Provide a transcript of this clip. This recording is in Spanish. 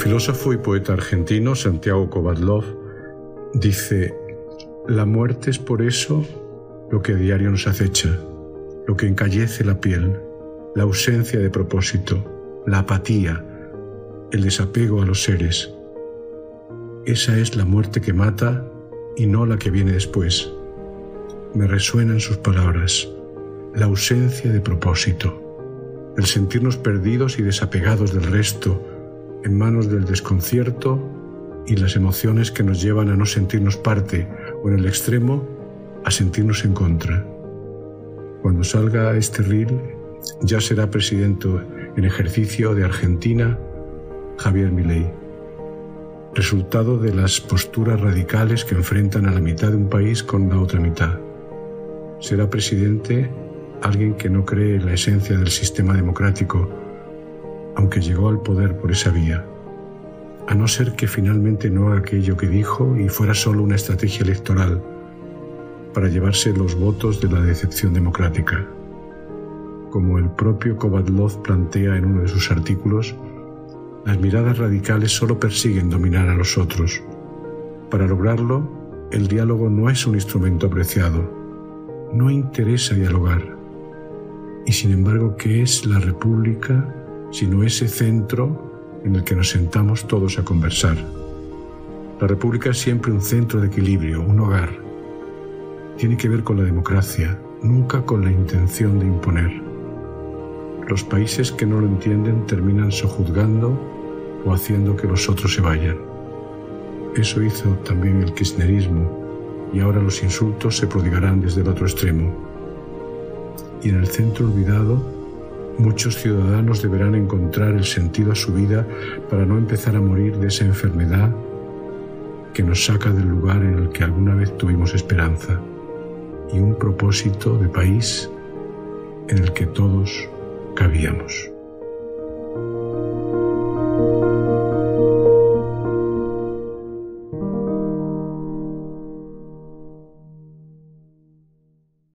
filósofo y poeta argentino Santiago Kovadlov dice, la muerte es por eso lo que a diario nos acecha, lo que encallece la piel, la ausencia de propósito, la apatía, el desapego a los seres. Esa es la muerte que mata y no la que viene después. Me resuenan sus palabras, la ausencia de propósito, el sentirnos perdidos y desapegados del resto, en manos del desconcierto y las emociones que nos llevan a no sentirnos parte o en el extremo a sentirnos en contra. Cuando salga este reel ya será presidente en ejercicio de Argentina Javier Milei, resultado de las posturas radicales que enfrentan a la mitad de un país con la otra mitad. Será presidente alguien que no cree en la esencia del sistema democrático, aunque llegó al poder por esa vía, a no ser que finalmente no haga aquello que dijo y fuera solo una estrategia electoral para llevarse los votos de la decepción democrática. Como el propio Kovadlov plantea en uno de sus artículos, las miradas radicales solo persiguen dominar a los otros. Para lograrlo, el diálogo no es un instrumento apreciado. No interesa dialogar. Y sin embargo, ¿qué es la República sino ese centro en el que nos sentamos todos a conversar? La República es siempre un centro de equilibrio, un hogar. Tiene que ver con la democracia, nunca con la intención de imponer. Los países que no lo entienden terminan sojuzgando o haciendo que los otros se vayan. Eso hizo también el kirchnerismo y ahora los insultos se prodigarán desde el otro extremo. Y en el centro olvidado, muchos ciudadanos deberán encontrar el sentido a su vida para no empezar a morir de esa enfermedad que nos saca del lugar en el que alguna vez tuvimos esperanza y un propósito de país en el que todos cabíamos.